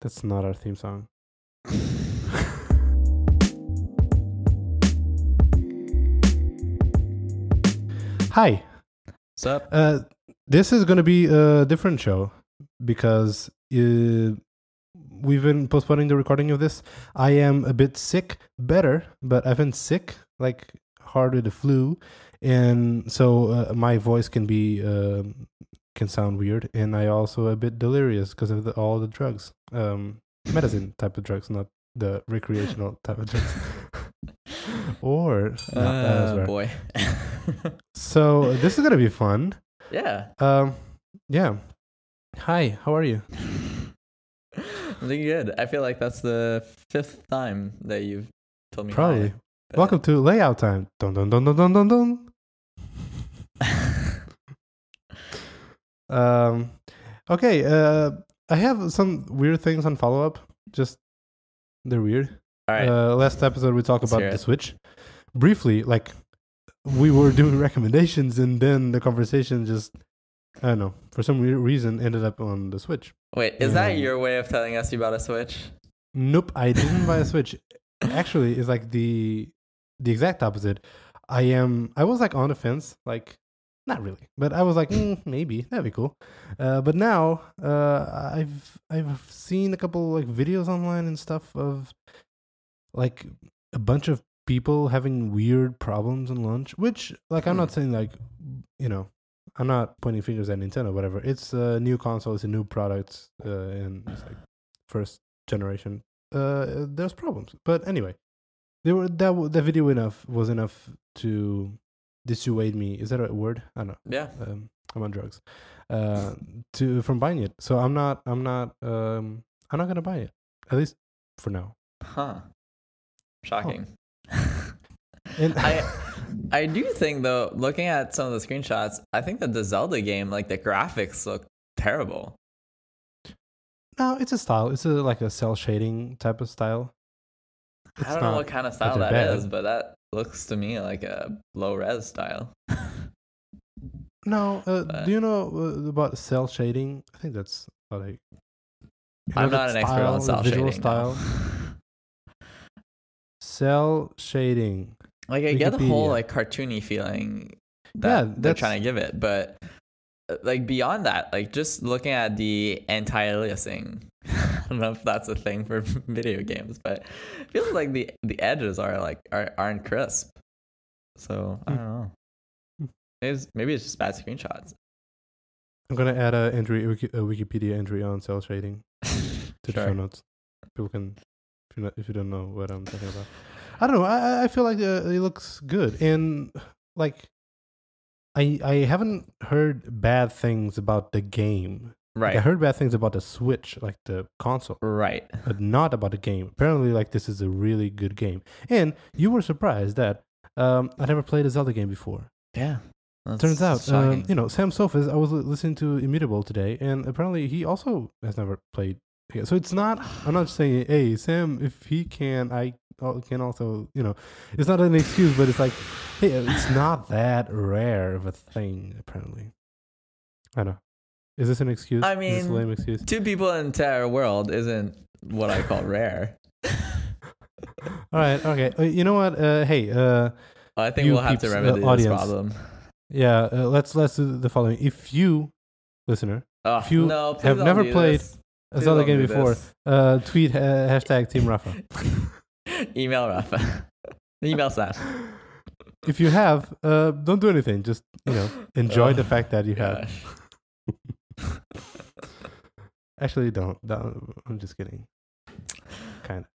That's not our theme song. Hi. What's up? Uh, this is going to be a different show because uh, we've been postponing the recording of this. I am a bit sick, better, but I've been sick, like hard with the flu, and so uh, my voice can be uh, can sound weird, and I also a bit delirious because of the, all the drugs, um, medicine type of drugs, not the recreational type of drugs. or no, Uh, boy. so this is gonna be fun. yeah. Um, yeah. Hi, how are you? I'm doing good. I feel like that's the fifth time that you've told me. Probably. But- Welcome to layout time. Dun dun dun dun dun dun dun. Um, okay. Uh, I have some weird things on follow up. Just they're weird. All right. Uh, last episode we talked Let's about the it. Switch. Briefly, like we were doing recommendations, and then the conversation just I don't know for some weird reason ended up on the Switch. Wait, is that your way of telling us you bought a Switch? Nope, I didn't buy a Switch. Actually, it's like the the exact opposite. I am. I was like on the fence, like not really, but I was like mm, maybe that'd be cool. Uh, but now uh, I've I've seen a couple like videos online and stuff of like a bunch of people having weird problems in launch. Which like I'm not Hmm. saying like you know I'm not pointing fingers at Nintendo, whatever. It's a new console, it's a new product, uh, and it's like first generation. Uh, there's problems, but anyway, they were that that video enough was enough to dissuade me. Is that a word? I don't know. Yeah. Um, I'm on drugs. Uh, to from buying it. So I'm not. I'm not. Um, I'm not gonna buy it. At least for now. Huh. Shocking. And I I do think though, looking at some of the screenshots, I think that the Zelda game, like the graphics look terrible. no, it's a style. It's a like a cel shading type of style. It's I don't know what kind of style that is, but that looks to me like a low res style. No, uh, But- do you know uh, about cel shading? I think that's they. I'm not an expert on cell visual shading. style. Cel shading. like I get the whole like cartoony feeling that Yeah, they're trying to give it, but uh, like beyond that, like just looking at the anti-aliasing, don't know if that's a thing for video games, but it feels like the the edges are like are, aren't crisp. So I Hmm. don't know. Hmm. Maybe it's, maybe it's just bad screenshots. I'm gonna add a entry, a Wikipedia entry on cel shading to the show notes. People can, if you if you don't know what I'm talking about. I don't know. I I- I feel like uh, it looks good, and like, I I haven't heard bad things about the game. Like, I heard bad things about the Switch, like the console. Right. but not about the game. Apparently, like this is a really good game, and you were surprised that um, I never played a Zelda game before. Yeah. Turns out, um, you know, Sam Soffes. I was listening to Immutable today, and apparently he also has never played. Yeah, so it's not. I'm not saying, hey, Sam, if he can, I can also. You know, it's not an excuse, but it's like, hey, it's not that rare of a thing. Apparently, I know. Is this an excuse? I is this a mean, lame excuse. Two people in the entire world isn't what I call rare. All right, okay. Uh, you know what? Uh, hey, uh, I think You we'll have to peeps, uh, remedy this audience. problem. Yeah, uh, let's let's do the following. If you, listener, Oh, If you no, please have don't never do played this. a Please Zelda don't game do before, this. uh, tweet uh, hashtag Team Rafa. Email Rafa. Email Sam. If you have, uh, don't do anything. Just you know, enjoy the Oh, fact that you have. Gosh. Actually, don't. don't. I'm just kidding. Kind of.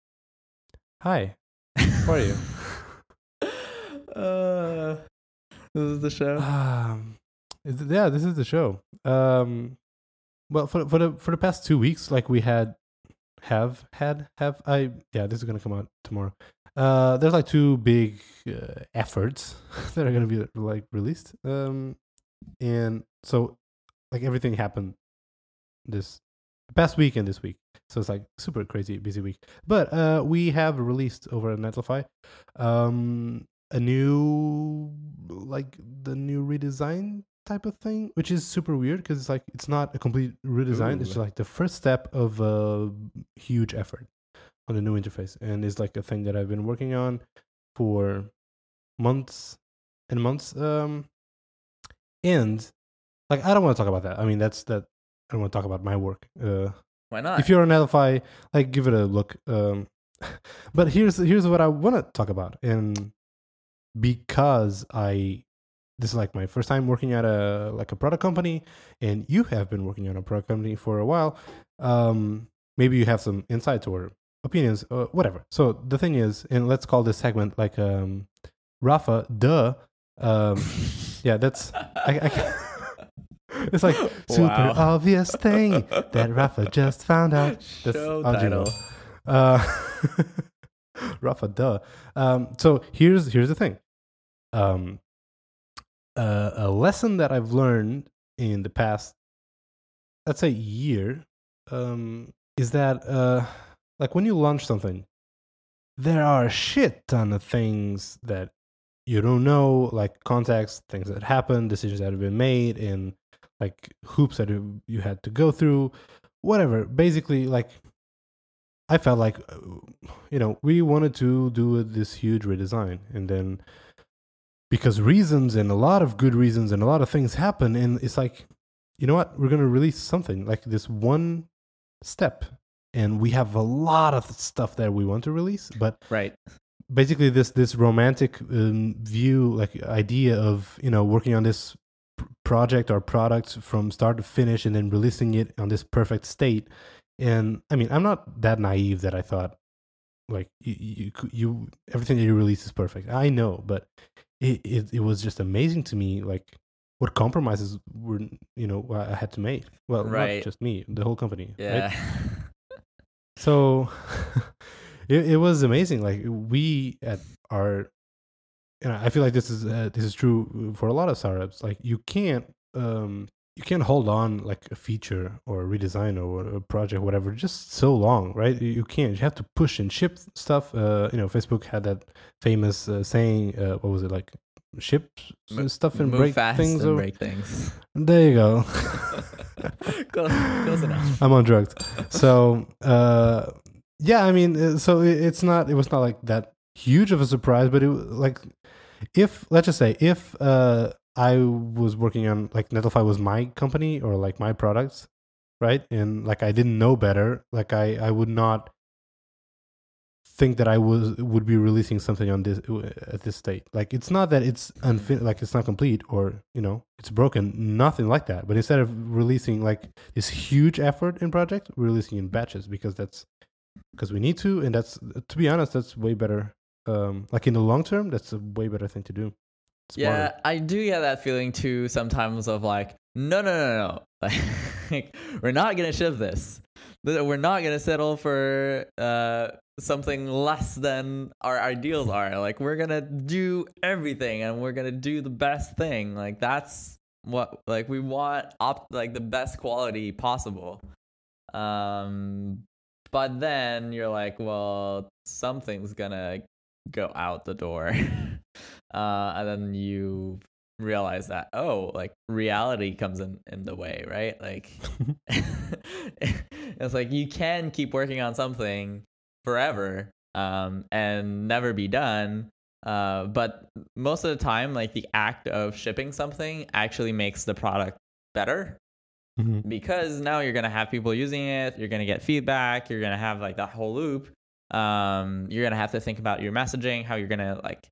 Hi. How are you? Uh, this is the show. Um, yeah, this is the show. Um, well, for for the for the past two weeks, like we had, have had have I yeah, this is gonna come out tomorrow. Uh, there's like two big uh, efforts that are gonna be like released. Um, and so like everything happened this past week and this week. So it's like super crazy busy week. But uh, we have released over at Netlify um, a new like the new redesign type of thing, which is super weird because it's like it's not a complete redesign. It's Ooh. just like the first step of a huge effort on the new interface, and it's like a thing that I've been working on for months and months. Um, and like I don't want to talk about that. I mean, that's that. I don't want to talk about my work. Uh, Why not? if you're an Netlify, like give it a look. Um, but here's here's what I want to talk about, and because I this is like my first time working at a like a product company, and you have been working on a product company for a while. Um, maybe you have some insights or opinions, or whatever. So the thing is, and let's call this segment like um, Rafa, duh. Um, yeah, that's I, I it's like super Wow. obvious thing that Rafa just found out. That's Show title. Uh, Rafa, duh. Um, so here's here's the thing. Um, uh, a lesson that I've learned in the past, let's say year, um, is that uh, like when you launch something, there are a shit ton of things that you don't know, like context, things that happen, decisions that have been made, and like hoops that you had to go through, whatever. Basically, like I felt like, uh, you know, we wanted to do this huge redesign, and then because reasons and a lot of good reasons and a lot of things happen, and it's like, you know what, we're gonna release something like this one step, and we have a lot of stuff that we want to release, but Right. basically this this romantic um, view like idea of you know working on this project or product from start to finish and then releasing it on this perfect state and i mean i'm not that naive that i thought like you you, you everything that you release is perfect i know but it, it it was just amazing to me like what compromises were you know i had to make well Right. not just me the whole company right? Yeah. so it, it was amazing like we at our and i feel like this is uh, this is true for a lot of startups like you can't um you can't hold on like a feature or a redesign or a project whatever just so long right you, can't you have to push and ship stuff uh you know facebook had that famous uh, saying uh, what was it like ship stuff and Move break fast things and or- break things. there you go close, close enough. I'm on drugs. So, uh, yeah, I mean, uh, so it's not, it was not like that huge of a surprise, but it like, if, let's just say, if uh, I was working on, like, Netlify was my company or like my products, right? And like, I didn't know better, like, I, I would not think that I was would be releasing something on this at this state. Like it's not that it's unfin like it's not complete or you know it's broken. Nothing like that. But instead of releasing like this huge effort in project, we're releasing in batches because that's because we need to, and that's to be honest, that's way better. Um, like in the long term, that's a way better thing to do. Smarter. Yeah, I do get that feeling too sometimes of like, no, no, no, no. Like, we're not going to ship this. We're not going to settle for uh, something less than our ideals are. Like, we're going to do everything and we're going to do the best thing. Like, that's what, like, we want op- like the best quality possible. Um, but then you're like, well, something's going to go out the door. uh, and then you realize that oh like reality comes in in the way right like it's like you can keep working on something forever um and never be done uh but most of the time like the act of shipping something actually makes the product better Mhm. because now you're gonna have people using it you're gonna get feedback you're gonna have like that whole loop um you're gonna have to think about your messaging how you're gonna like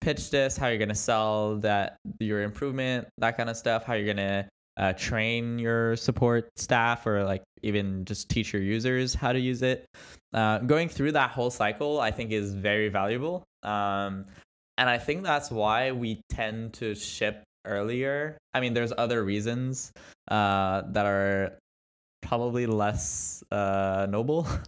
pitch this how you're gonna sell that your improvement that kind of stuff how you're gonna uh, train your support staff or like even just teach your users how to use it. Uh, going through that whole cycle i think is very valuable. Um, and i think that's why we tend to ship earlier. I mean there's other reasons uh, that are probably less uh, noble.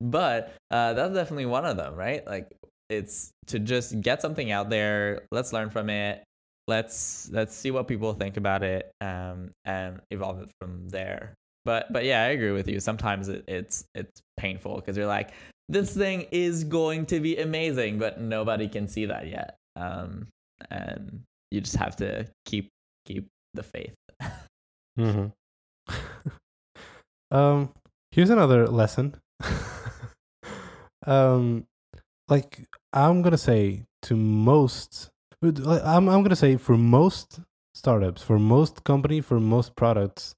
But uh, that's definitely one of them right? Like it's to just get something out there let's learn from it let's let's see what people think about it um, and evolve it from there. But but yeah i agree with you. Sometimes it, it's it's painful because you're like this thing is going to be amazing but nobody can see that yet. Um, and you just have to keep keep the faith. hmm um, here's another lesson. um, like I'm gonna say to most, I'm I'm gonna say for most startups, for most company, for most products,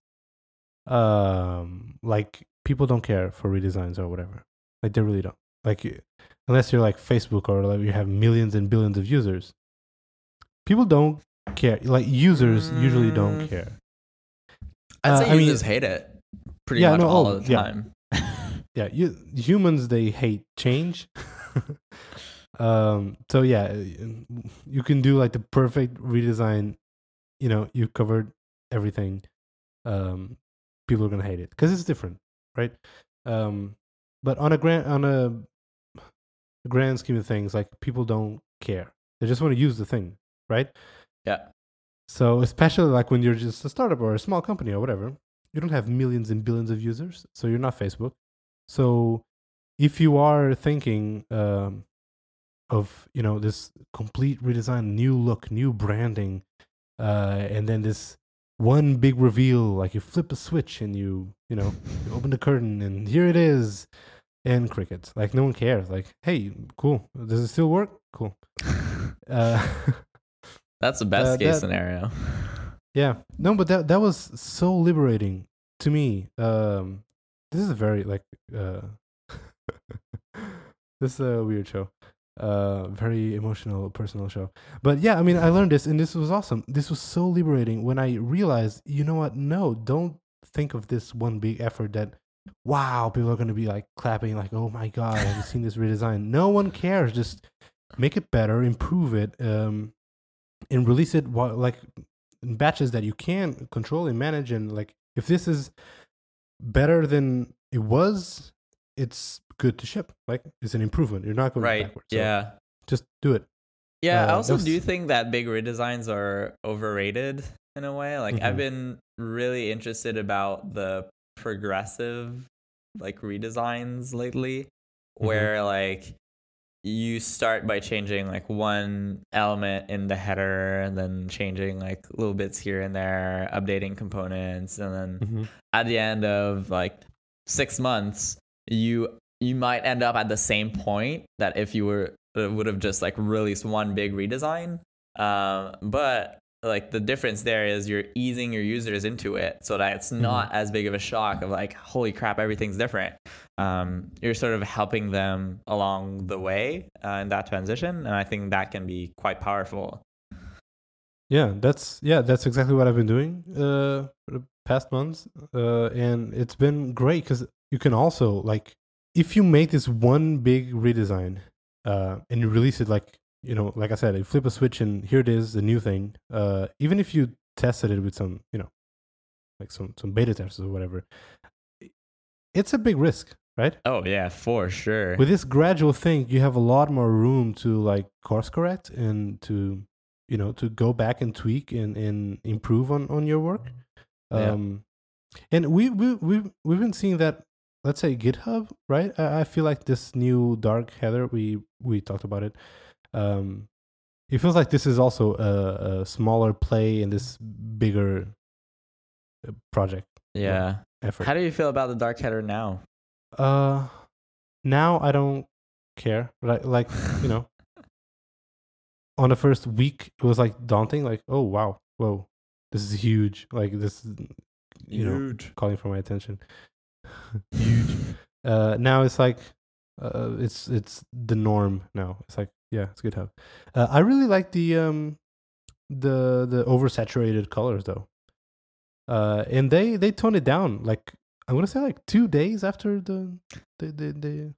um, like people don't care for redesigns or whatever. Like they really don't. Like unless you're like Facebook or like you have millions and billions of users, people don't care. Like users usually don't Mm. care. I'd Uh, say I mean- users hate it pretty Yeah, much no, all oh, the yeah. time. yeah you humans they hate change um so yeah you can do like the perfect redesign you know you covered everything um people are gonna hate it because it's different right um but on a grand on a grand scheme of things like people don't care they just want to use the thing right yeah. So especially like when you're just a startup or a small company or whatever, you don't have millions and billions of users, so you're not Facebook. So if you are thinking um, of you know this complete redesign, new look, new branding, uh, and then this one big reveal, like you flip a switch and you you know you open the curtain and here it is, and crickets. Like no one cares. Like hey, cool. Does it still work? Cool. Uh, That's the best Uh, case that- scenario. Yeah. No, but that that was so liberating to me. Um this is a very like uh this is a weird show. Uh very emotional personal show. But yeah, I mean I learned this and this was awesome. This was so liberating when I realized, you know what? No, don't think of this one big effort that wow, people are going to be like clapping like, "Oh my god, I've seen this redesign?" No one cares. Just make it better, improve it. Um and release it while, like in batches that you can control and manage and like if this is better than it was it's good to ship like it's an improvement you're not going right. backwards so yeah. just do it Yeah, I Uh, also that do think that big redesigns are overrated in a way. Like I've Mhm. been really interested about the progressive like redesigns lately Mm-hmm. where like you start by changing like one element in the header and then changing like little bits here and there, updating components and then Mhm. at the end of like 6 months you you might end up at the same point that if you were would have just like released one big redesign. Um, but like the difference there is you're easing your users into it so that it's not as big of a shock of like holy crap everything's different. Um, you're sort of helping them along the way uh, in that transition, and I think that can be quite powerful. yeah that's yeah that's exactly what i've been doing uh for the past months uh and it's been great because you can also like if you make this one big redesign uh and you release it like you know like i said you flip a switch and here it is the new thing uh even if you tested it with some you know like some some beta testers or whatever it's a big risk right Oh yeah, for sure. with this gradual thing you have a lot more room to like course correct and to you know to go back and tweak and, and improve on on your work Yeah. um and we we we've, we've been seeing that let's say github right I, I feel like this new dark header we we talked about it um it feels like this is also a, a smaller play in this bigger uh, project yeah. effort How do you feel about the dark header now? Uh now i don't care like like you know? On the first week it was like daunting like oh wow whoa this is huge like this is you know Huge. calling for my attention. Huge. Uh now it's like uh it's it's the norm now. It's like yeah it's good to have uh, i really like the um the the oversaturated colors though. Uh and they they tone it down like i'm gonna say like two days after the they they, they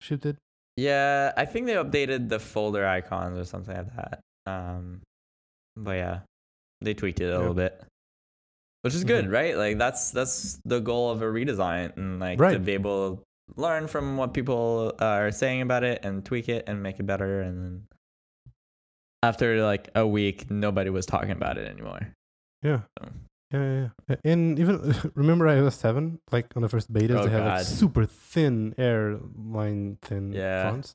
shipped it Yeah, I think they updated the folder icons or something like that. Um, but yeah, they tweaked it a Yeah. little bit, which is good, Mhm. right? Like that's that's the goal of a redesign, and like to be able to learn from what people uh, are saying about it and tweak it and make it better. And then after like a week, nobody was talking about it anymore. yeah So. Yeah, yeah. And even remember iOS seven, like on the first betas, Oh, they had like super thin airline thin Yeah. fonts.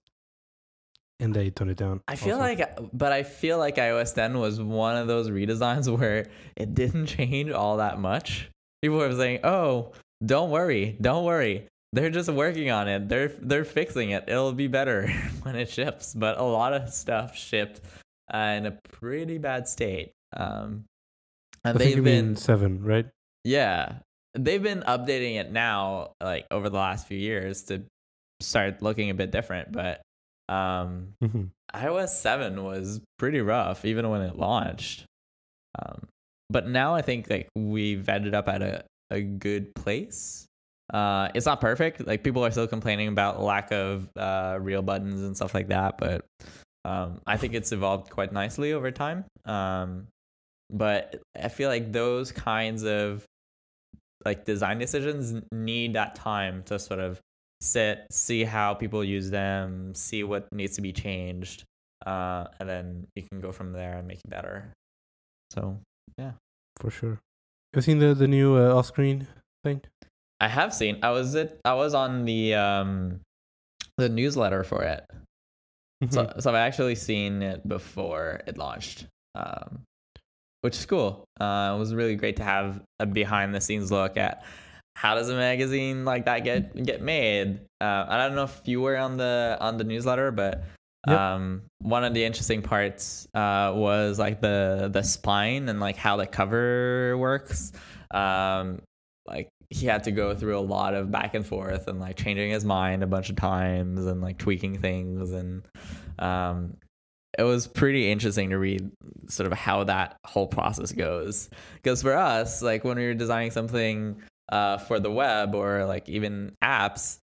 and they toned it down. I feel also. like, but I feel like iOS 10 was one of those redesigns where it didn't change all that much. People were saying, "Oh, don't worry, don't worry. They're just working on it. They're they're fixing it. It'll be better when it ships." But a lot of stuff shipped uh, in a pretty bad state. Um, and think you they've been seven, right? yeah, they've been updating it now, like over the last few years, to start looking a bit different. But um, hmm iOS 7 was pretty rough even when it launched. Um, but now I think like we've ended up at a, a good place. Uh, it's not perfect. Like people are still complaining about lack of uh, real buttons and stuff like that, but um, I think it's evolved quite nicely over time. Um, but I feel like those kinds of like design decisions need that time to sort of sit, see how people use them, see what needs to be changed, uh, and then you can go from there and make it better. So yeah, For sure. You seen the the new uh, Offscreen thing? I have seen. I was it. I was on the um, the newsletter for it. So Mhm. so I've actually seen it before it launched. Um, which is cool. Uh, it was really great to have a behind the scenes look at how does a magazine like that get get made. Uh, I don't know if you were on the on the newsletter, but Yep. um, one of the interesting parts uh, was like the the spine and like how the cover works. Um, like he had to go through a lot of back and forth and like changing his mind a bunch of times and like tweaking things and um, it was pretty interesting to read sort of how that whole process goes. Because for us like when we were designing something uh, for the web or like even apps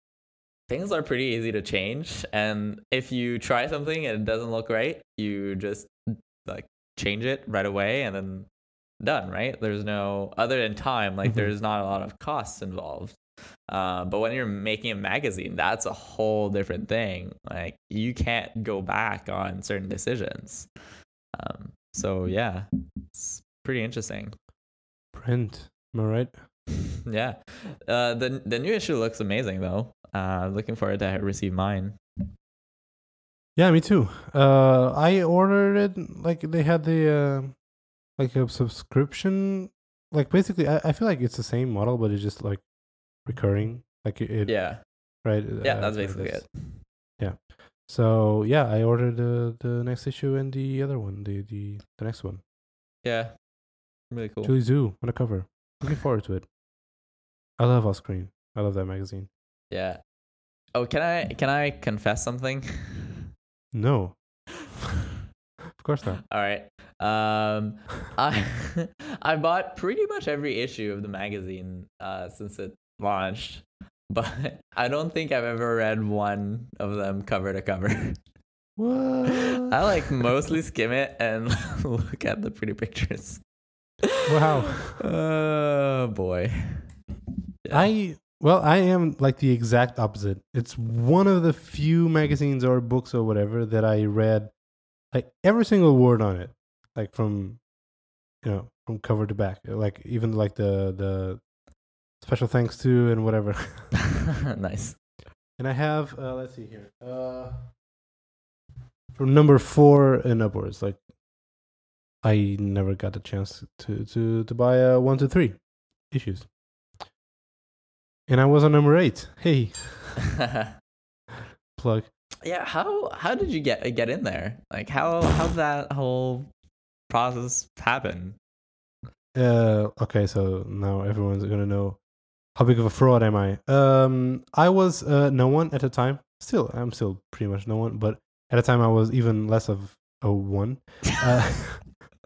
things are pretty easy to change. And if you try something and it doesn't look right you just like change it right away and then done right? There's no other than time. Like Mhm. there's not a lot of costs involved uh, but when you're making a magazine that's a whole different thing like you can't go back on certain decisions um, so yeah it's pretty interesting Print. Am I right? yeah uh, the the new issue looks amazing though uh, looking forward to receive mine Yeah, me too. Uh, I ordered it like they had the uh, like a subscription. Like basically, I, I feel like it's the same model, but it's just like recurring. Like it, yeah right? yeah uh, that's basically it. Yeah. So yeah, I ordered the the next issue and the other one, the the the next one. yeah really cool Julie Zhuo on the cover. Looking forward to it. I love Offscreen. I love that magazine. yeah oh can i can i confess something No, of course not. All right. Um, I I bought pretty much every issue of the magazine uh, since it launched, but I don't think I've ever read one of them cover to cover. What? I like mostly skim it and look at the pretty pictures. Wow. Oh boy. Yeah. I well, I am like the exact opposite. It's one of the few magazines or books or whatever that I read like every single word on it, like from you know from cover to back, like even like the the special thanks to and whatever. nice. and I have uh, let's see here, uh, from number four and upwards. Like I never got a chance to to to buy uh, one to three issues. And I was on number eight. Hey, plug. yeah. How how did you get get in there? Like how how that whole process happen? Uh, okay, so now everyone's gonna know how big of a fraud am I. Um, I was uh, no one at the time. Still, I'm still pretty much no one, but at the time I was even less of a one. Uh,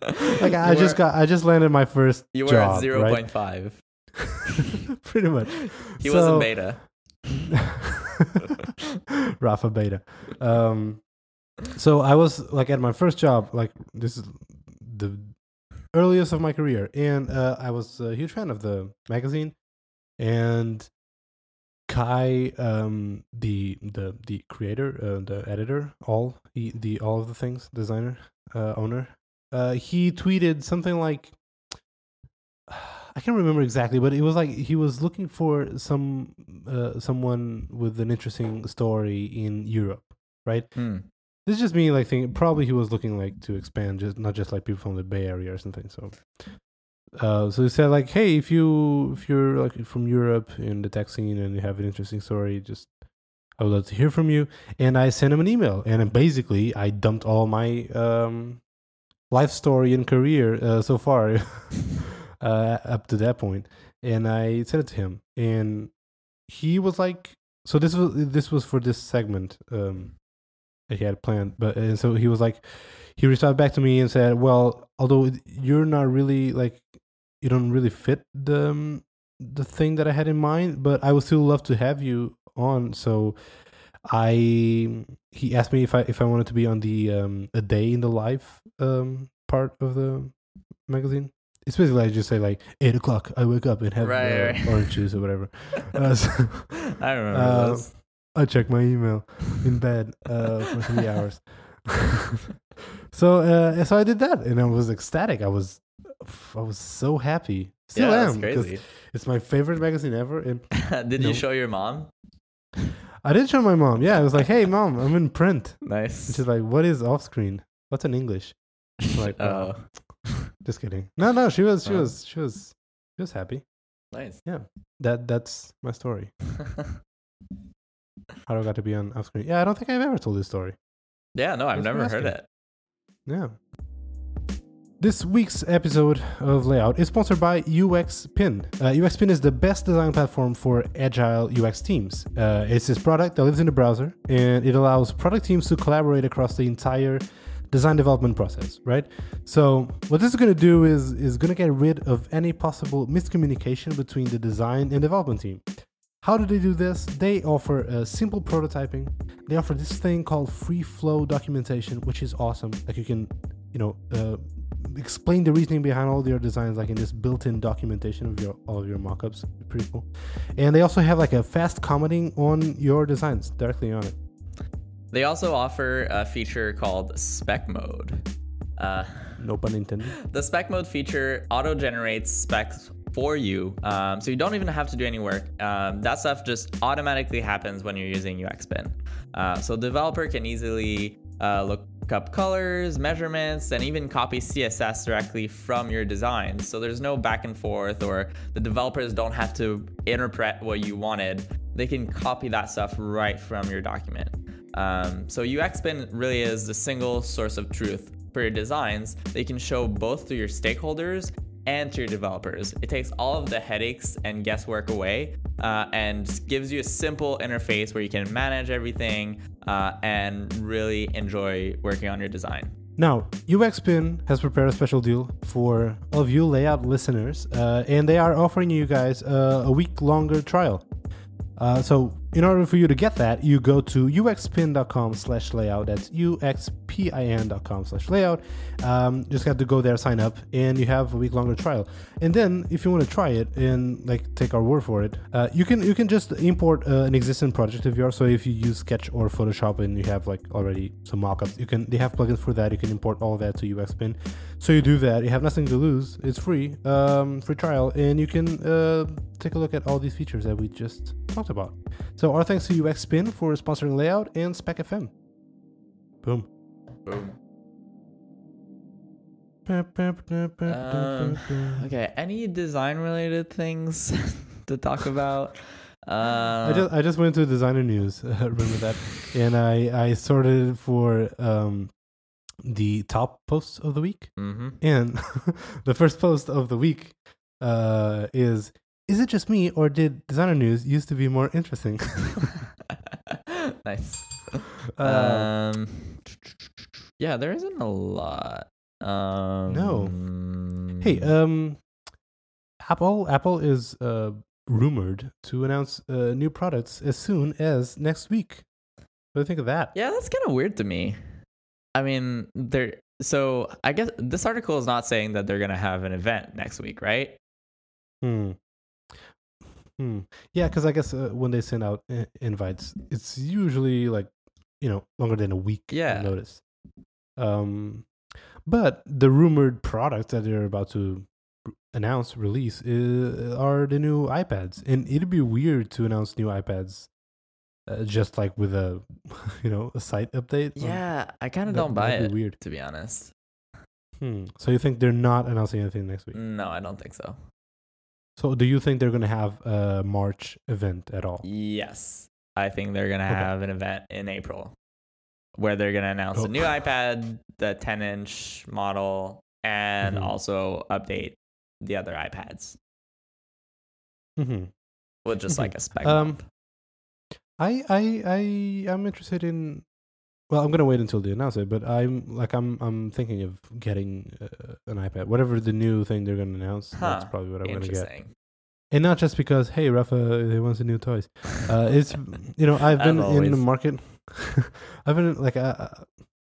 like I You just got, I just landed my first you were job, at zero right? point five. pretty much. He was a beta. Rafa Beta. Um, so I was like at my first job, like this is the earliest of my career, and uh, I was a huge fan of the magazine. And Kai, um, the the the creator, uh, the editor, all he, the all of the things, designer, uh, owner, uh, he tweeted something like. I can't remember exactly, but it was like he was looking for some uh, someone with an interesting story in Europe, right? Hmm. this is just me like thinking. Probably he was looking like to expand, just not just like people from the Bay Area or something. So, uh, so he said like, hey, if you if you're like from Europe in the tech scene and you have an interesting story, just I would love to hear from you. And I sent him an email, and basically I dumped all my um, life story and career uh, so far uh, up to that point, and I sent it to him, and he was like, so this was this was for this segment um, he had planned, but and so he was like, he out back to me and said, well, although you're not really like you don't really fit the um, the thing that I had in mind, but I would still love to have you on. So I he asked me if I if I wanted to be on the um a day in the life um part of the magazine. It's basically I just say like eight o'clock. I wake up and have Right, uh, right. orange juice or whatever. Uh, so I remember Uh, those. I check my email in bed uh, for three hours. so uh, so I did that and I was ecstatic. I was I was so happy. Still yeah, am crazy. it's my favorite magazine ever. And Did you show your mom? I did show my mom. Yeah, I was like, "Hey, mom, I'm in print." And Nice. she's like, "What is Offscreen? What's in English?" I'm like, oh, "Oh, just kidding." No, no, she was, she Oh. was, she was, she was happy. nice. Yeah, that that's my story. How do I got to be on Offscreen. Yeah, I don't think I've ever told this story. yeah, no, I've never heard it. Yeah. This week's episode of Layout is sponsored by UXPin. Uh, UXPin is the best design platform for agile UX teams. Uh, it's this product that lives in the browser and it allows product teams to collaborate across the entire design development process, right? So what this is going to do is is going to get rid of any possible miscommunication between the design and development team. How do they do this? They offer uh, simple prototyping. They offer this thing called free flow documentation, which is awesome. Like you can, you know, uh, explain the reasoning behind all your designs, like in this built-in documentation of your all of your mockups. Pretty cool. And they also have like a fast commenting on your designs directly on it. They also offer a feature called spec mode. Uh, No pun intended. the spec mode feature auto generates specs for you, um, so you don't even have to do any work. Um, that stuff just automatically happens when you're using UXPin. Uh, so developer can easily uh, look up colors, measurements, and even copy CSS directly from your designs. So there's no back and forth, or the developers don't have to interpret what you wanted. They can copy that stuff right from your document. Um, so UXPin really is the single source of truth for your designs. They can show both to your stakeholders and to your developers. It takes all of the headaches and guesswork away uh, and gives you a simple interface where you can manage everything uh, and really enjoy working on your design. Now, UXPin has prepared a special deal for all of you layout listeners, uh, and they are offering you guys a week longer trial. Uh, so, in order for you to get that, you go to uxpin.com slash layout. That's uxpin.com slash layout. Um, just have to go there, sign up, and you have a week longer trial. And then, if you want to try it and like take our word for it, uh, you can you can just import uh, an existing project of yours. So if you use Sketch or Photoshop and you have like already some mockups, you can they have plugins for that. You can import all that to UXPin. So you do that. You have nothing to lose. It's free, um, free trial, and you can uh, take a look at all these features that we just talked about. So our thanks to UXPin for sponsoring Layout and Spec FM. Boom. Boom. Um, okay, any design related things to talk about? Uh, I just I just went to designer news. remember that? And I I sorted it for um the top posts of the week. mhm. And the first post of the week uh is is it just me or did designer news used to be more interesting? nice. Uh, um, yeah, there isn't a lot. Um, no. hey, um Apple Apple is uh rumored to announce uh, new products as soon as next week. What do you think of that? yeah, that's kind of weird to me. I mean, they're so. I guess this article is not saying that they're gonna have an event next week, right? Hmm. Hmm. Yeah, because I guess uh, when they send out uh, invites, it's usually like you know longer than a week Yeah. notice. Um, but the rumored products that they're about to r- announce release uh, are the new iPads, and it'd be weird to announce new iPads uh, just like with a you know a site update. Um, Yeah, I kind of don't buy it weird. to be honest. Hmm. So you think they're not announcing anything next week? No, I don't think so. So do you think they're gonna have a March event at all? Yes, I think they're gonna Okay. have an event in April where they're gonna announce Oh. a new iPad, the 10-inch model, and Mhm. also update the other iPads hmm with just like a spec Um. I I I am interested in. Well, I'm gonna wait until they announce it, but I'm like I'm I'm thinking of getting uh, an iPad, whatever the new thing they're gonna announce. That's probably what I'm gonna get, and not just because hey, Rafa, they want some new toys. Uh, it's you know I've been in the market. I've been like uh,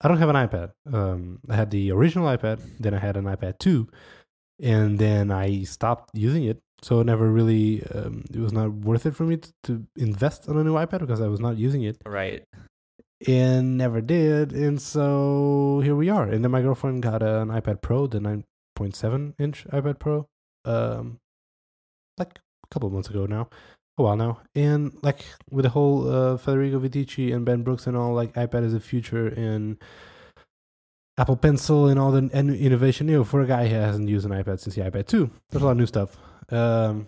I don't have an iPad. Um, I had the original iPad, then I had an iPad two, and then I stopped using it. So it never really um, it was not worth it for me to, to invest on a new iPad because I was not using it right. And never did. And so here we are. And then my girlfriend got an iPad Pro, the 9.7 inch iPad Pro, um, like a couple months ago now, a while now. And like with the whole uh, Federico Viticci and Ben Brooks and all, like iPad is a future in Apple Pencil and all the innovation. You know, for a guy who hasn't used an iPad since the iPad 2, there's a lot of new stuff. Um,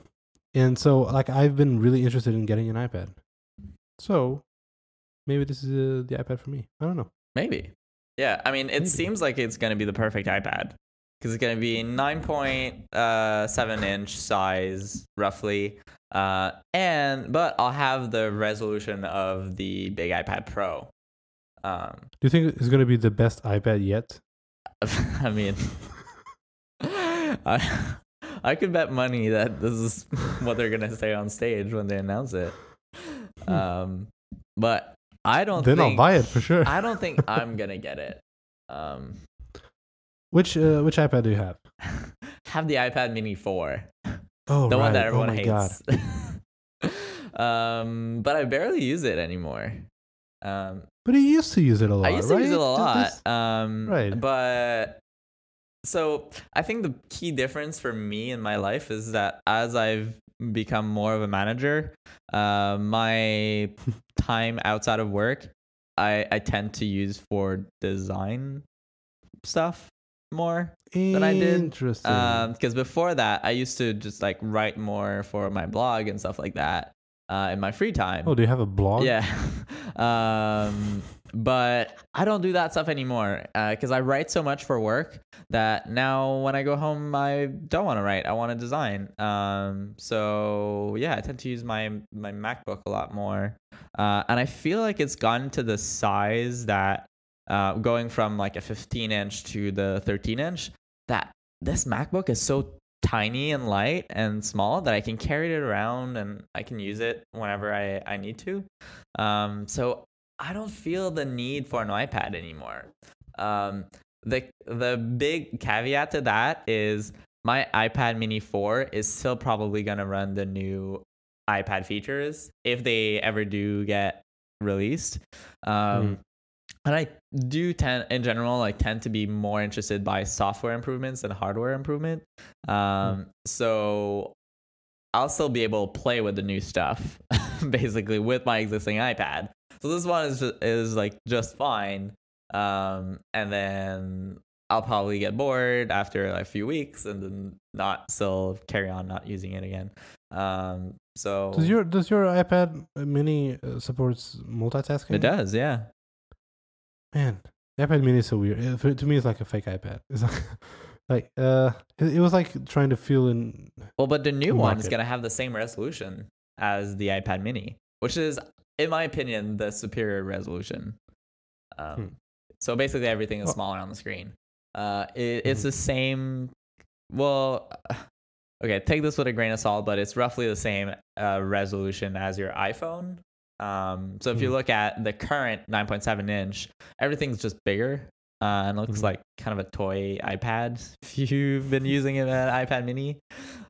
and so like I've been really interested in getting an iPad. So maybe this is uh, the iPad for me. I don't know. Maybe. Yeah, I mean, it Maybe. seems like it's going to be the perfect iPad because it's going to be 9.7 inch size roughly. Uh, and but I'll have the resolution of the big iPad Pro. Um, Do you think it's going to be the best iPad yet? I mean, I I could bet money that this is what they're gonna say on stage when they announce it. Um, but I don't. Then I'll buy it for sure. I don't think I'm gonna get it. Um, Which uh, which iPad do you have? have the iPad Mini four, Oh, the right. one that everyone oh hates. um, but I barely use it anymore. Um, But you used to use it a lot. I used to right? use it a lot. Um, Right. But so I think the key difference for me in my life is that as I've become more of a manager, uh, my time outside of work, I, I tend to use for design stuff more. than I did. Interesting. Because before that, I used to just like write more for my blog and stuff like that uh, in my free time. oh, do you have a blog? Yeah. um, but I don't do that stuff anymore because I write so much for work that now when I go home, I don't want to write. I want to design. Um, so yeah, I tend to use my my MacBook a lot more, uh, and I feel like it's gotten to the size that uh, going from like a 15 inch to the 13 inch that this MacBook is so tiny and light and small that I can carry it around and I can use it whenever I, I need to. Um, so I don't feel the need for an iPad anymore. Um, the the big caveat to that is my iPad Mini 4 is still probably gonna run the new iPad features if they ever do get released. Um, and I do tend, in general, like tend to be more interested by software improvements than hardware improvement. Um, so I'll still be able to play with the new stuff, basically with my existing iPad. So this one is just, is like just fine. Um, and then I'll probably get bored after like, a few weeks, and then not still carry on not using it again. Um, so Does your does your iPad Mini uh, supports multitasking? it does, yeah. Man, the iPad Mini is so weird. For- to me, it's like a fake iPad. It's like, like uh, it, it was like trying to feel in. Well, but the new one is going to have the same resolution as the iPad Mini, which is, in my opinion, the superior resolution. Um, Hmm. So basically, everything is smaller on the screen. Uh, it, it's Mhm. the same. Well, okay, take this with a grain of salt, but it's roughly the same uh, resolution as your iPhone. Um, so if you Mhm. look at the current 9.7 inch, everything's just bigger uh, and looks Mhm. like kind of a toy iPad. If you've been using an iPad Mini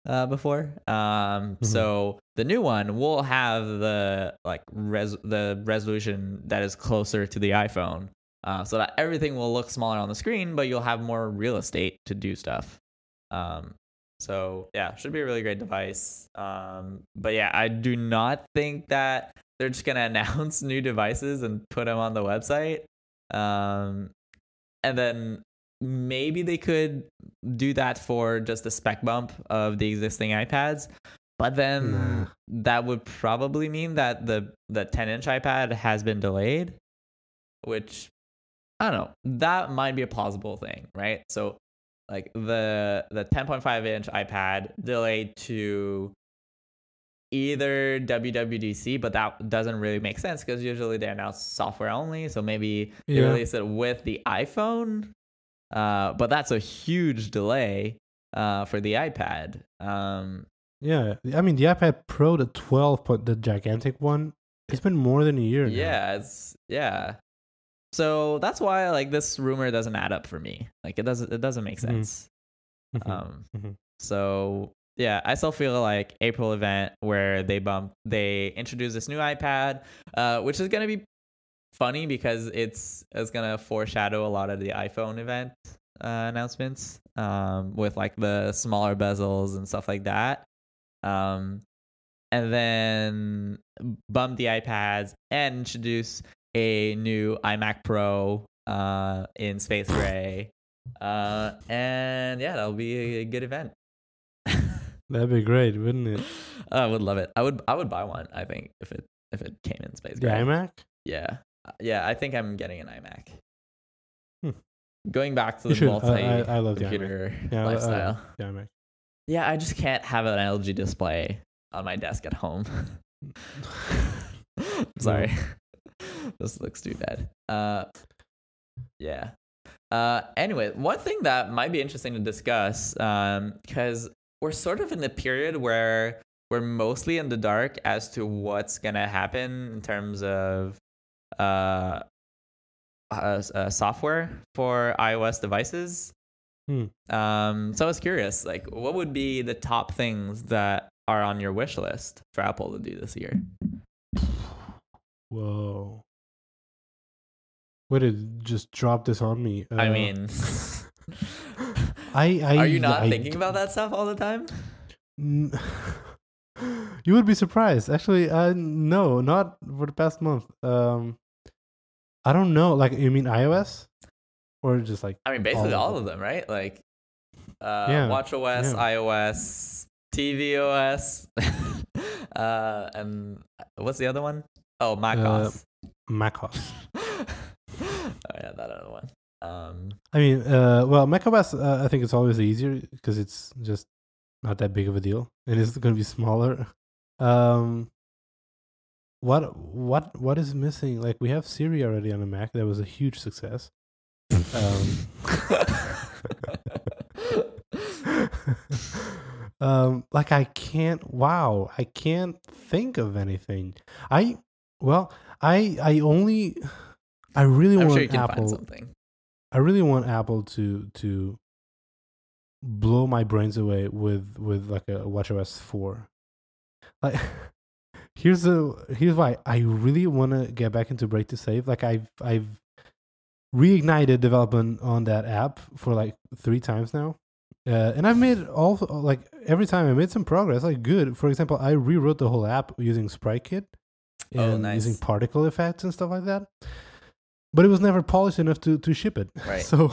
uh, before, um, Mhm. so the new one will have the like res- the resolution that is closer to the iPhone, uh, so that everything will look smaller on the screen, but you'll have more real estate to do stuff. Um, so yeah, should be a really great device. Um, but yeah, I do not think that they're just gonna announce new devices and put them on the website. Um, and then maybe they could do that for just a spec bump of the existing iPads. But then Nah. that would probably mean that the the 10 inch iPad has been delayed, which I don't know. That might be a plausible thing, right? So like the the 10.5 inch iPad delayed to either WWDC, but that doesn't really make sense because usually they announce software only. So maybe they Yeah. release it with the iPhone, uh, but that's a huge delay uh, for the iPad. Um, Yeah, I mean the iPad Pro, the 12, point, the gigantic one, it's been more than a year. now. yeah, it's yeah. So that's why like this rumor doesn't add up for me. Like it doesn't it doesn't make Mhm. sense. Mhm. Um, Mhm. so yeah, I still feel like April event where they bump they introduce this new iPad, uh, which is gonna be funny because it's it's gonna foreshadow a lot of the iPhone event uh, announcements, um, with like the smaller bezels and stuff like that. Um, and then bump the iPads and introduce a new iMac Pro uh, in space gray. Uh, and yeah, that'll be a good event. That'd be great, wouldn't it? I would love it. I would I would buy one. I think if it if it came in space The iMac? Yeah, Uh, yeah. I think I'm getting an iMac. Hmm. Going back to the multi I- I- I love the iMac. computer Yeah, I- I- lifestyle. The iMac. yeah, I just can't have an LG display on my desk at home. Sorry. this looks too bad. Uh, yeah. Uh, anyway, one thing that might be interesting to discuss, um, because we're sort of in a period where we're mostly in the dark as to what's gonna happen in terms of uh, uh, uh software for iOS devices. Hmm. Um, so I was curious, like, what would be the top things that are on your wish list for Apple to do this year? Whoa. Way to just drop this on me. I Uh, mean, I, I are you not I- thinking about that stuff all the time? You would be surprised. Actually, uh, no, not for the past month. Um, I don't know. Like, you mean iOS, or just like I mean, basically All of all of them, right? Like, uh, Yeah, Watch OS, yeah. iOS, TV OS, uh, and what's the other one? Oh, macOS. macOS? oh yeah, that other one. Um, I mean, uh, well, macOS. Uh, I think it's always easier because it's just not that big of a deal, and it's going to be smaller. Um, what what what is missing? Like, we have Siri already on the Mac. That was a huge success. Um, um like i can't wow i can't think of anything i well i i only i really I'm want sure you can apple find something. I really want apple to to blow my brains away with with like a watchOS 4 like here's the here's why i really want to get back into break to save like i've i've reignited development on that app for like three times now uh, and I've made all like every time I made some progress, like good. For example, I rewrote the whole app using SpriteKit Oh, and nice. using particle effects and stuff like that. But it was never polished enough to to ship it. Right. So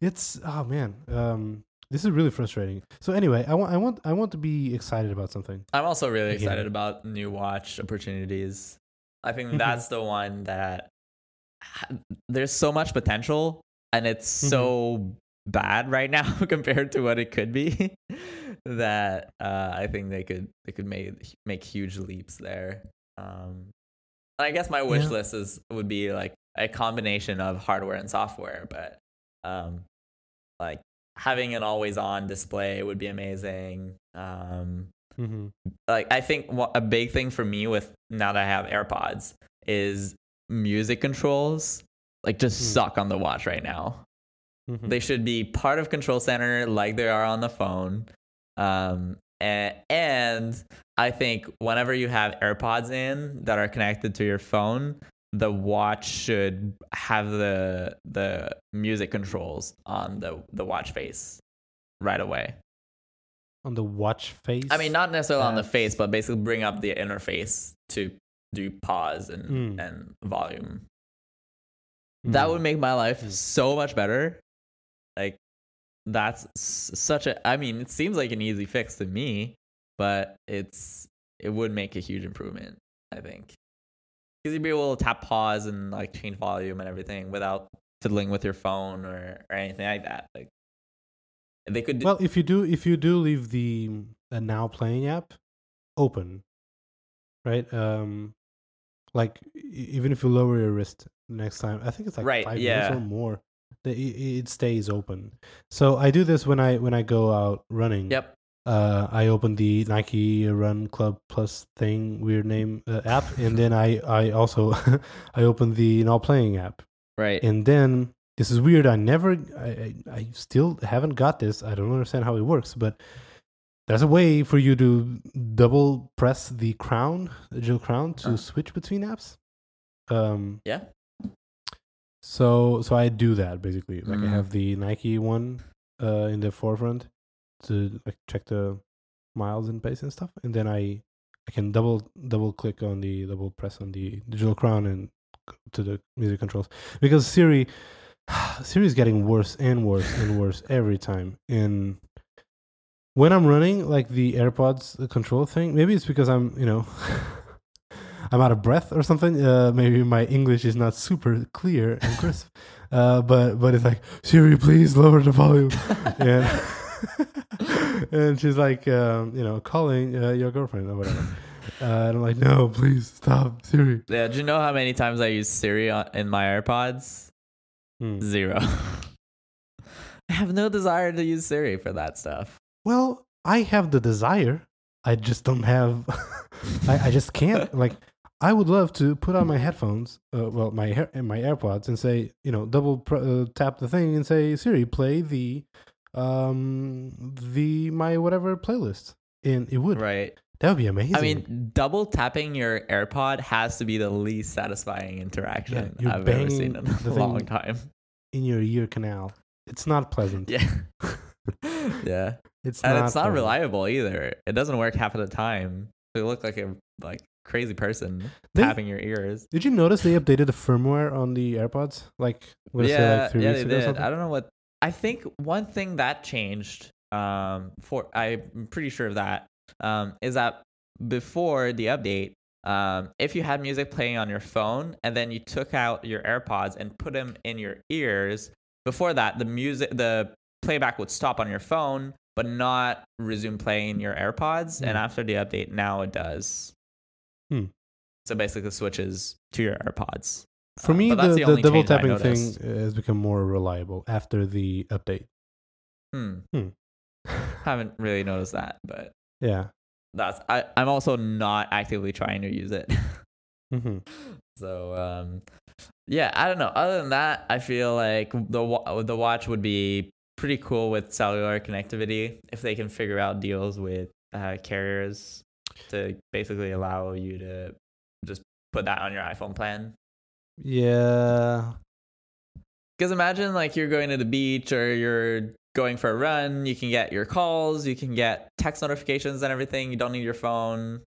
it's oh man, um, this is really frustrating. So anyway, I want I want I want to be excited about something. I'm also really Again. excited about new watch opportunities. I think Mhm. that's the one that there's so much potential and it's Mm-hmm. so bad right now compared to what it could be that uh, I think they could they could make make huge leaps there. Um, I guess my wish Yeah. list is would be like a combination of hardware and software, but um, like having an always on display would be amazing. Um, Mm-hmm. like I think a big thing for me with now that I have AirPods is music controls like just Hmm. suck on the watch right now. Mm-hmm. They should be part of control center like they are on the phone. Um and, and I think whenever you have AirPods in that are connected to your phone, the watch should have the the music controls on the the watch face right away. on the watch face. I mean, not necessarily on the face, but basically bring up the interface to do pause and Mm. and volume. That Mm. would make my life Mm. so much better. Like that's such a I mean, it seems like an easy fix to me, but it's it would make a huge improvement, I think. Cuz you'd be able to tap pause and like change volume and everything without fiddling with your phone or or anything like that. Like they could do, Well, if you do, if you do leave the uh, now playing app open, right? Um, like even if you lower your wrist next time, I think it's like Right, five yeah. minutes or more. It, it stays open. So I do this when I when I go out running. Yep. Uh, I open the Nike Run Club Plus thing, weird name uh, app, and then I I also I open the now playing app, Right. and then this is weird. I never, I, I, I still haven't got this. I don't understand how it works, but there's a way for you to double press the crown, the Jill crown, to Uh. switch between apps. Um, yeah. so so I do that basically. Like I Mm. have the Nike one uh, in the forefront to like check the miles and pace and stuff, and then I I can double double click on the double press on the digital crown and to the music controls because Siri Siri is getting worse and worse and worse every time. And when I'm running like the AirPods uh, control thing, maybe it's because I'm you know. I'm out of breath or something. Uh, maybe my English is not super clear and crisp. Uh, but but it's like Siri, please lower the volume. and and she's like, um, you know, calling uh, your girlfriend or whatever. Uh, and I'm like, no, please stop, Siri. Yeah, do you know how many times I use Siri on, in my AirPods? Hmm. Zero. I have no desire to use Siri for that stuff. Well, I have the desire. I just don't have. I, I just can't. Like, I would love to put on my headphones, uh, well, my my AirPods, and say, you know, double pr- uh, tap the thing and say, Siri, play the, um, the my whatever playlist, and it would. Right. That would be amazing. I mean, double tapping your AirPod has to be the least satisfying interaction you're I've ever seen in a long time. in your ear canal, it's not pleasant. Yeah. yeah. It's And not it's not pleasant. reliable either. It doesn't work half of the time. You look like a like crazy person They- tapping your ears. Did you notice they updated the firmware on the AirPods? Like, let's say yeah, like three yeah, weeks they ago or did. something? I don't know what. I think one thing that changed, um, for I'm pretty sure of that, um, is that before the update, um, if you had music playing on your phone and then you took out your AirPods and put them in your ears, before that the music, the playback would stop on your phone, but not resume playing your AirPods. And Hmm. after the update, now it does. Hmm. So basically, switches to your AirPods. For Uh, me, the, the, only double tapping thing has become more reliable after the update. Hmm. Hmm. Haven't really noticed that, but Yeah. that's I, I'm also not actively trying to use it. hmm so um yeah, I don't know. Other than that, I feel like the the watch would be pretty cool with cellular connectivity if they can figure out deals with uh, carriers to basically allow you to just put that on your iPhone plan. Yeah. Because imagine like you're going to the beach or you're going for a run, you can get your calls, you can get text notifications and everything. You don't need your phone.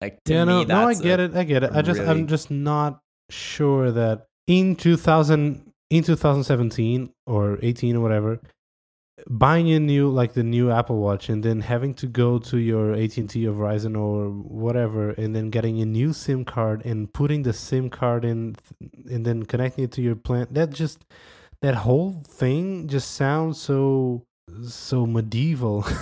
Like yeah, no, no, I get it. I get it. I just, really- I'm just not sure that in 2000, in 2017 or 18 or whatever, buying a new, like the new Apple Watch, and then having to go to your AT&T or Verizon or whatever, and then getting a new SIM card and putting the SIM card in, and then connecting it to your plan. That just, that whole thing just sounds so, so medieval.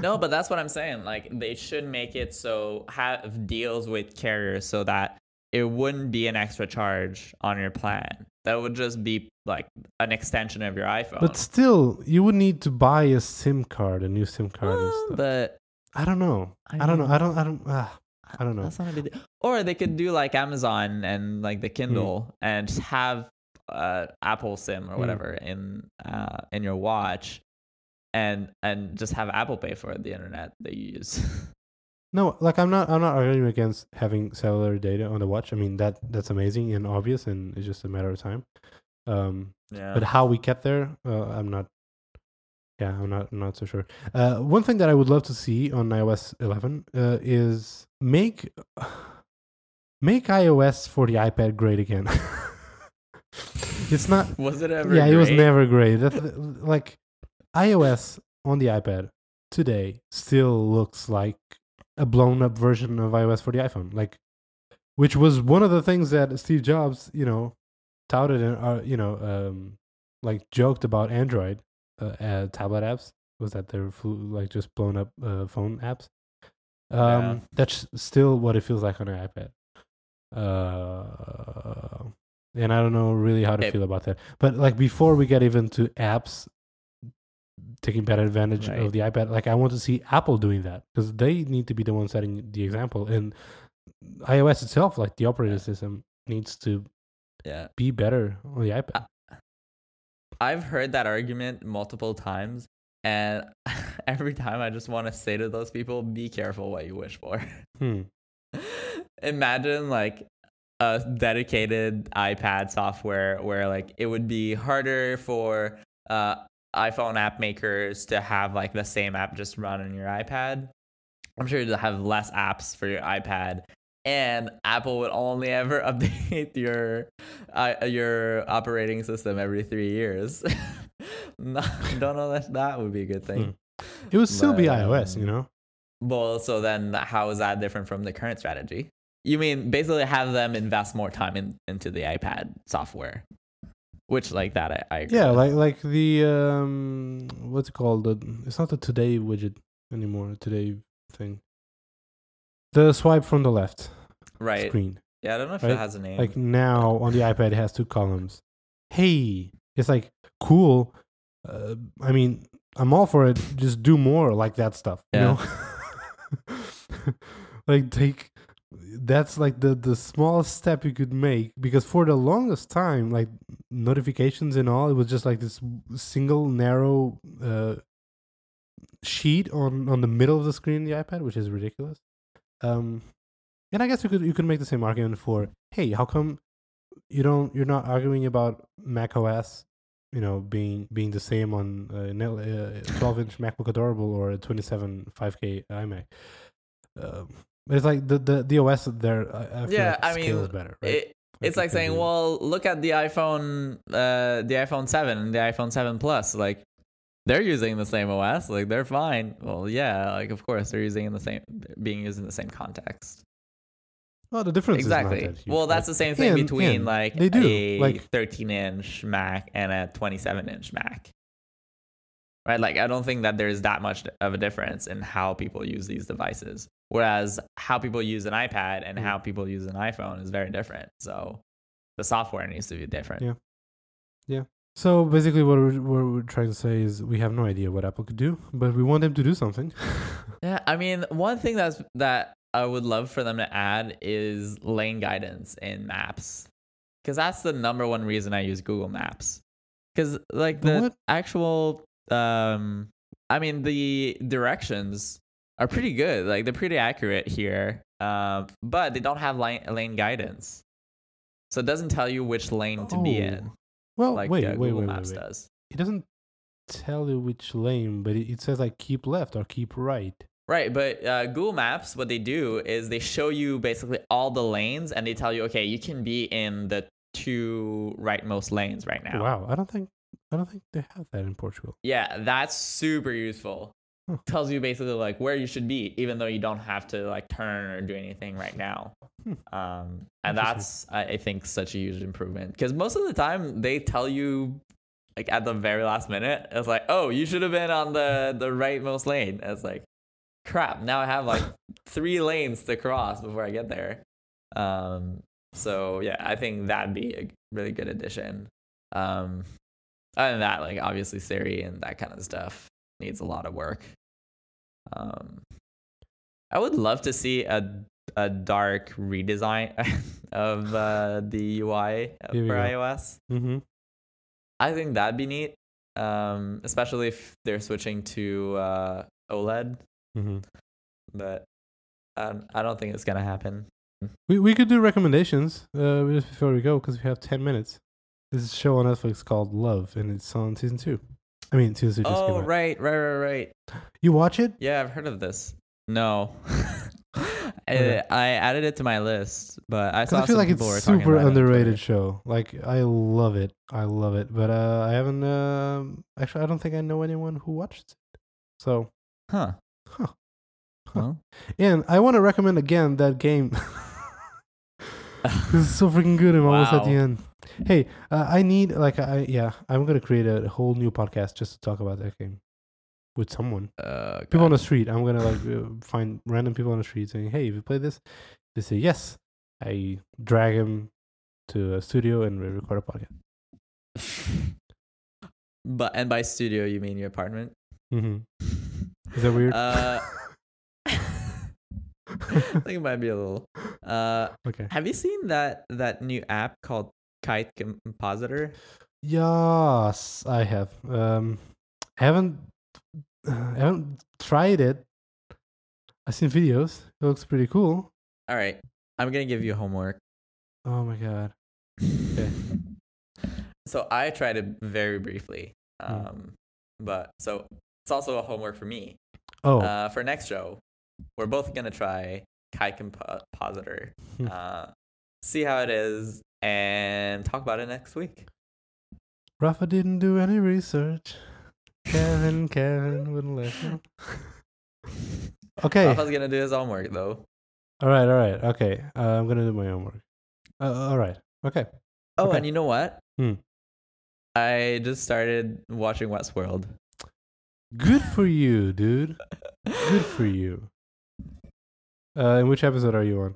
No, but that's what I'm saying. Like they should make it so have deals with carriers so that it wouldn't be an extra charge on your plan. That would just be like an extension of your iPhone. But still, you would need to buy a SIM card, a new SIM card. and Well, stuff. but I don't know. I I, don't know. I don't. I don't. Ah, I don't know. That's not a big deal. Or they could do like Amazon and like Hmm. the Kindle and just have uh, Apple SIM or Hmm. whatever in uh, in your watch, and and just have Apple Pay for the internet that you use. No, like I'm not. I'm not arguing against having cellular data on the watch. I mean that that's amazing and obvious, and it's just a matter of time. Um, yeah. but how we get there, uh, I'm not. Yeah, I'm not. I'm not so sure. Uh, one thing that I would love to see on iOS 11 uh, is make make iOS for the iPad great again. it's not. Was it ever? yeah, it was never great. That's like iOS on the iPad today still looks like a blown up version of iOS for the iPhone. Like, which was one of the things that Steve Jobs, you know, touted and uh, you know, um, like joked about Android uh, uh, tablet apps was that they're flu- like just blown up uh, phone apps. Um, Yeah. That's still what it feels like on an iPad. Uh, and I don't know really how to feel about that. But like before we get even to apps taking better advantage Right. of the iPad, like I want to see Apple doing that because they need to be the one setting the example. And iOS itself, like the operating system, needs to Yeah. be better on the iPad. I've heard that argument multiple times, and every time I just want to say to those people, be careful what you wish for. Hmm. Imagine like a dedicated iPad software where like it would be harder for uh, iPhone app makers to have like the same app just run on your iPad. I'm sure you'll have less apps for your iPad, and Apple would only ever update your uh, your operating system every three years. no, don't know that that would be a good thing. It would still be iOS, um, you know. Well, so then how is that different from the current strategy? You mean basically have them invest more time in, into the iPad software, which like that I, I agree Yeah, with. like like the um, what's it called? The it's not the Today widget anymore. Today thing. The swipe from the left right. screen. Yeah, I don't know if Right? it has a name. Like now on the iPad, it has two columns. Hey, it's like cool. Uh, I mean, I'm all for it. Just do more like that stuff. You Yeah. know, like take. That's like the the smallest step you could make because for the longest time, like notifications and all, it was just like this single narrow uh, sheet on on the middle of the screen the iPad, which is ridiculous. Um, and I guess you could you could make the same argument for, hey, how come you don't you're not arguing about Mac OS, you know, being being the same on uh, an L- uh, 12 inch MacBook Adorable or a 27 5K iMac. Um, it's like the the, the OS there. I, Yeah, like I mean, better. Right? it, it's like saying, well, look at the iPhone, uh, the iPhone Seven and the iPhone Seven Plus. Like, they're using the same OS. Like, they're fine. Well, yeah, like of course they're using in the same, being used in the same context. well, the difference Exactly. Is not that well, that's right? the same thing And- between and like they do a like 13 inch Mac and a 27 inch Mac. Right? Like, I don't think that there's that much of a difference in how people use these devices. Whereas how people use an iPad and Mm. how people use an iPhone is very different. So the software needs to be different. Yeah. Yeah. So basically, what we're, what we're trying to say is we have no idea what Apple could do, but we want them to do something. Yeah, I mean, one thing that's that I would love for them to add is lane guidance in maps. Cuz that's the number one reason I use Google Maps. Cuz like The the actual um I mean, the directions are pretty good. Like they're pretty accurate here. Um but they don't have lane lane guidance. So it doesn't tell you which lane to be Oh, in well, like wait, uh, wait, Google wait, wait, Maps wait. does. It doesn't tell you which lane, but it, it says like keep left or keep right. Right, but uh, Google Maps, what they do is they show you basically all the lanes, and they tell you, okay, you can be in the two rightmost lanes right now. Wow, I don't think I don't think they have that in Portugal. Yeah, that's super useful. Huh. Tells you basically like where you should be, even though you don't have to like turn or do anything right now. Hmm. Um, and that's I, I think such a huge improvement because most of the time they tell you like at the very last minute, it's like, oh, you should have been on the the rightmost lane. And it's like, crap. Now I have like three lanes to cross before I get there. Um, so yeah, I think that'd be a really good addition. Um, other than that, like obviously Siri and that kind of stuff needs a lot of work. Um, I would love to see a a dark redesign of uh, the UI for go. iOS. Mm-hmm. I think that'd be neat, um, especially if they're switching to uh, OLED. Mm-hmm. But um, I don't think it's gonna happen. We we could do recommendations uh, just before we go because we have ten minutes. This a show on Netflix called Love, and it's on season two. I mean, season two just Oh came out. right, right, right, right. You watch it? Yeah, I've heard of this. No. I, I added it to my list, but I saw I feel like it's super about it underrated show. Like I love it. I love it. But uh, I haven't. um actually, I don't think I know anyone who watched it. So, Huh. Huh. Well, and I want to recommend again that game. this is so freaking good. I'm almost at the end. Hey, uh, I need like I yeah. I'm gonna create a whole new podcast just to talk about that game with someone. uh, People on the street. I'm gonna like uh, find random people on the street saying, "Hey, have you played this?" They say yes. I drag him to a studio and we record a podcast. but and by studio you mean your apartment? Mm-hmm. Is that weird? Uh, I think it might be a little. Uh, okay. have you seen that that new app called Kite Compositor? Yes, I have. Um, I haven't. I haven't tried it. I've seen videos. It looks pretty cool. All right, I'm gonna give you homework. Oh my god. Okay. So I tried it very briefly. Hmm. Um, but so it's also a homework for me. Oh. Uh, for next show, we're both gonna try Kite Compositor. Hmm. uh, see how it is, and talk about it next week. Rafa didn't do any research. Kevin, Kevin wouldn't let him. Okay. Rafa's gonna do his homework though. All right. All right. Okay. Uh, I'm gonna do my homework. Uh, all right. Okay. Oh, Okay. and you know what? Hmm. I just started watching Westworld. Good for you, dude. Good for you. Uh, in which episode are you on?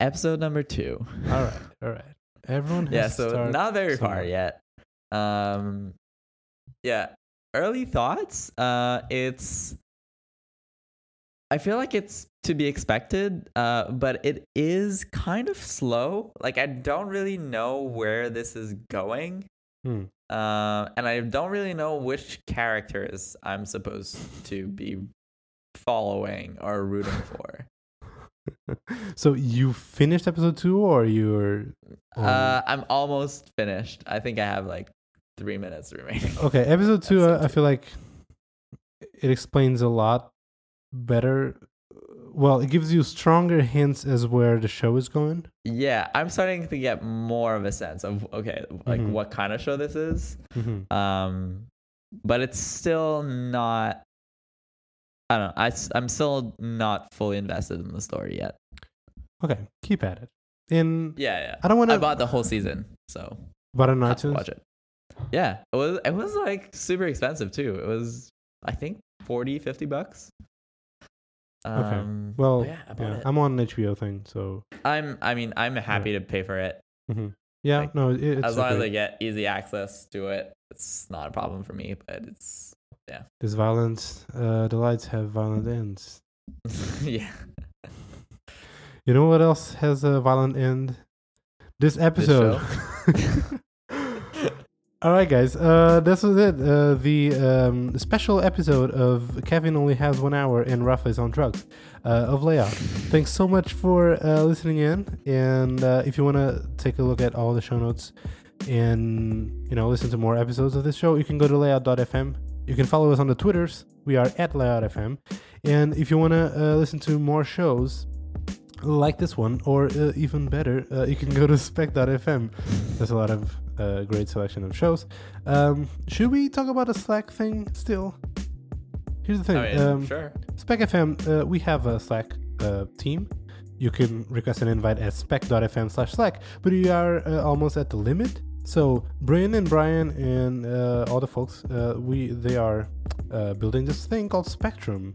Episode number two. All right. All right. Everyone has yeah, so not very far yet. Um, yeah, early thoughts. Uh, it's. I feel like it's to be expected, uh, but it is kind of slow. Like I don't really know where this is going, Hmm. uh, and I don't really know which characters I'm supposed to be following or rooting for. so you finished episode two, or you're? Uh, I'm almost finished. I think I have like three minutes remaining. okay, episode two. episode uh, I feel like it explains a lot better. Well, it gives you stronger hints as where the show is going. Yeah, I'm starting to get more of a sense of okay, like Mhm. what kind of show this is. Mm-hmm. Um, but it's still not. I don't know. I, am still not fully invested in the story yet. Okay, keep at it. In Yeah, yeah. I don't want to. I bought the whole season, so But on iTunes. watch it. Yeah, it was it was like super expensive too. It was I think 40, 50 bucks. Um, Well, yeah, yeah I'm on an HBO thing, so I'm I mean I'm happy to pay for it yeah. Like, no, it, it's as long as. I get easy access to it. It's not a problem for me, but it's There's violence. Uh, the lights have violent ends. yeah. You know what else has a violent end? This episode. All right, guys. Uh, this was it. Uh, the um, special episode of Kevin only has one hour and Rafa is on drugs uh, of layout. Thanks so much for uh, listening in. And uh, if you want to take a look at all the show notes and you know listen to more episodes of this show, you can go to layout.fm. You can follow us on the Twitters. We are at layout.fm. And if you want to uh, listen to more shows like this one, or uh, even better, uh, you can go to spec.fm. There's a lot of uh, great selection of shows. Um, should we talk about a Slack thing still? Here's the thing. I mean, um, sure. Spec FM, uh, we have a Slack uh, team. You can request an invite at spec.fm slash Slack, but we are uh, almost at the limit. So Brian and Brian and uh, all the folks, uh, we they are uh, building this thing called Spectrum,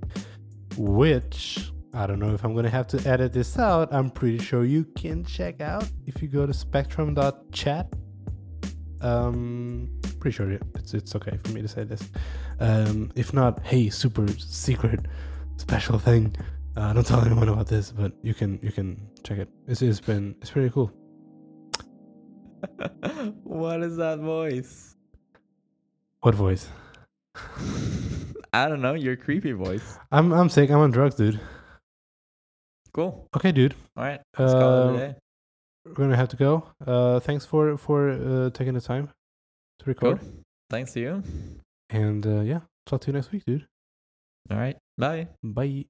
which I don't know if I'm gonna have to edit this out. I'm pretty sure you can check out if you go to spectrum.chat. Um, pretty sure it's it's okay for me to say this. Um, if not, hey, super secret special thing. Uh, don't tell anyone about this, but you can you can check it. It's, it's been it's pretty cool. What is that voice? What voice? I don't know. Your creepy voice. I'm I'm sick. I'm on drugs, dude. Cool. Okay, dude. All right. Let's call it a day. We're gonna have to go. Uh, thanks for for uh, taking the time to record. Cool. Thanks to you. And uh, yeah, talk to you next week, dude. All right. Bye. Bye.